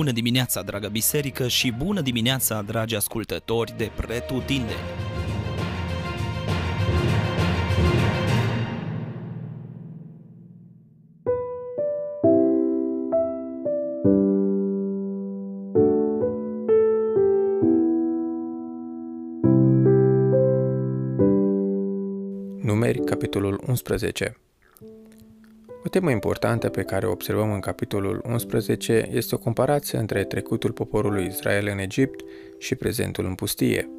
Bună dimineața, dragă biserică, și bună dimineața, dragi ascultători de Pretutindeni! Numeri, capitolul 11 O temă importantă pe care o observăm în capitolul 11 este o comparație între trecutul poporului Israel în Egipt și prezentul în pustie.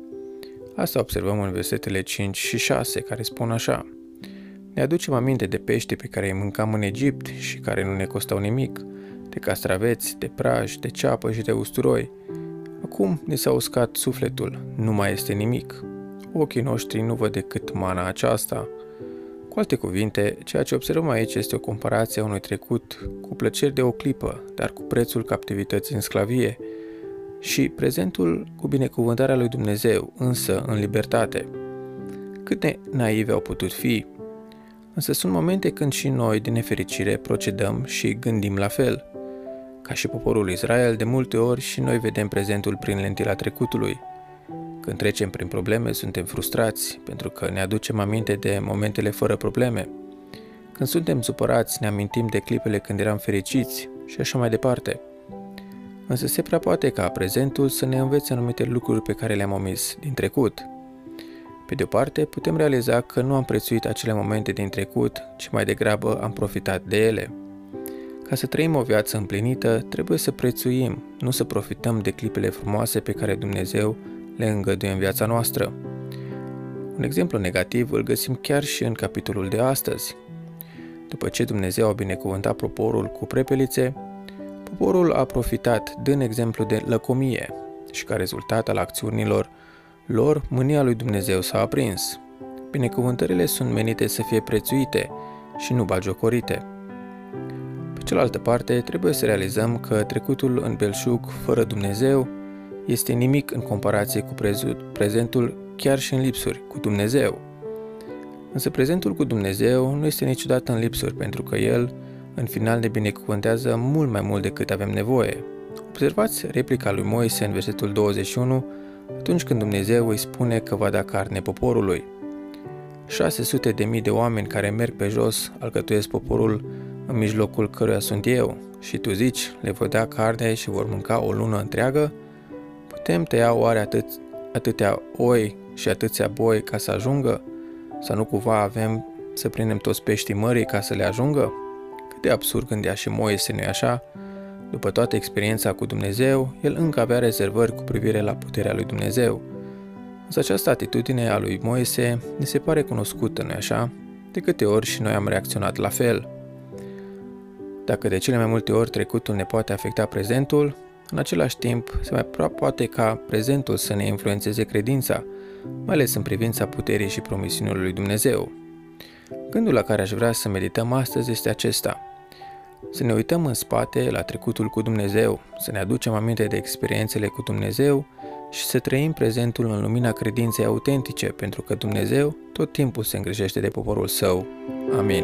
Asta observăm în versetele 5 și 6, care spun așa. Ne aducem aminte de pește pe care îi mâncam în Egipt și care nu ne costau nimic, de castraveți, de praj, de ceapă și de usturoi. Acum ne s-a uscat sufletul, nu mai este nimic. Ochii noștri nu văd decât mana aceasta. Cu alte cuvinte, ceea ce observăm aici este o comparație a unui trecut cu plăceri de o clipă, dar cu prețul captivității în sclavie, și prezentul cu binecuvântarea lui Dumnezeu, însă în libertate. Cât de naive au putut fi, însă sunt momente când și noi, din nefericire, procedăm și gândim la fel. Ca și poporul Israel, de multe ori și noi vedem prezentul prin lentila trecutului – când trecem prin probleme, suntem frustrați pentru că ne aducem aminte de momentele fără probleme. Când suntem supărați, ne amintim de clipele când eram fericiți și așa mai departe. Însă se prea poate ca prezentul să ne învețe anumite lucruri pe care le-am omis din trecut. Pe de o parte, putem realiza că nu am prețuit acele momente din trecut, ci mai degrabă am profitat de ele. Ca să trăim o viață împlinită, trebuie să prețuim, nu să profităm de clipele frumoase pe care Dumnezeu le îngăduie în viața noastră. Un exemplu negativ îl găsim chiar și în capitolul de astăzi. După ce Dumnezeu a binecuvântat poporul cu prepelițe, poporul a profitat dând exemplu de lăcomie și ca rezultat al acțiunilor lor, mânia lui Dumnezeu s-a aprins. Binecuvântările sunt menite să fie prețuite și nu bagiocorite. Pe cealaltă parte, trebuie să realizăm că trecutul în belșug fără Dumnezeu este nimic în comparație cu prezentul chiar și în lipsuri, cu Dumnezeu. Însă prezentul cu Dumnezeu nu este niciodată în lipsuri, pentru că El, în final, ne binecuvântează mult mai mult decât avem nevoie. Observați replica lui Moise în versetul 21, atunci când Dumnezeu îi spune că va da carne poporului. 600 de mii de oameni care merg pe jos alcătuiesc poporul în mijlocul căruia sunt eu și tu zici, le voi da carne și vor mânca o lună întreagă? Putem tăia oare atât, atâtea oi și atâția boi ca să ajungă? Să nu cumva avem să prindem toți peștii mării ca să le ajungă? Cât de absurd gândea și Moise, nu așa? După toată experiența cu Dumnezeu, el încă avea rezervări cu privire la puterea lui Dumnezeu. Însă această atitudine a lui Moise ne se pare cunoscută, nu așa? De câte ori și noi am reacționat la fel. Dacă de cele mai multe ori trecutul ne poate afecta prezentul, în același timp, se mai prea poate ca prezentul să ne influențeze credința, mai ales în privința puterii și promisiunilor lui Dumnezeu. Gândul la care aș vrea să medităm astăzi este acesta. Să ne uităm în spate la trecutul cu Dumnezeu, să ne aducem aminte de experiențele cu Dumnezeu și să trăim prezentul în lumina credinței autentice, pentru că Dumnezeu tot timpul se îngrijește de poporul său. Amin.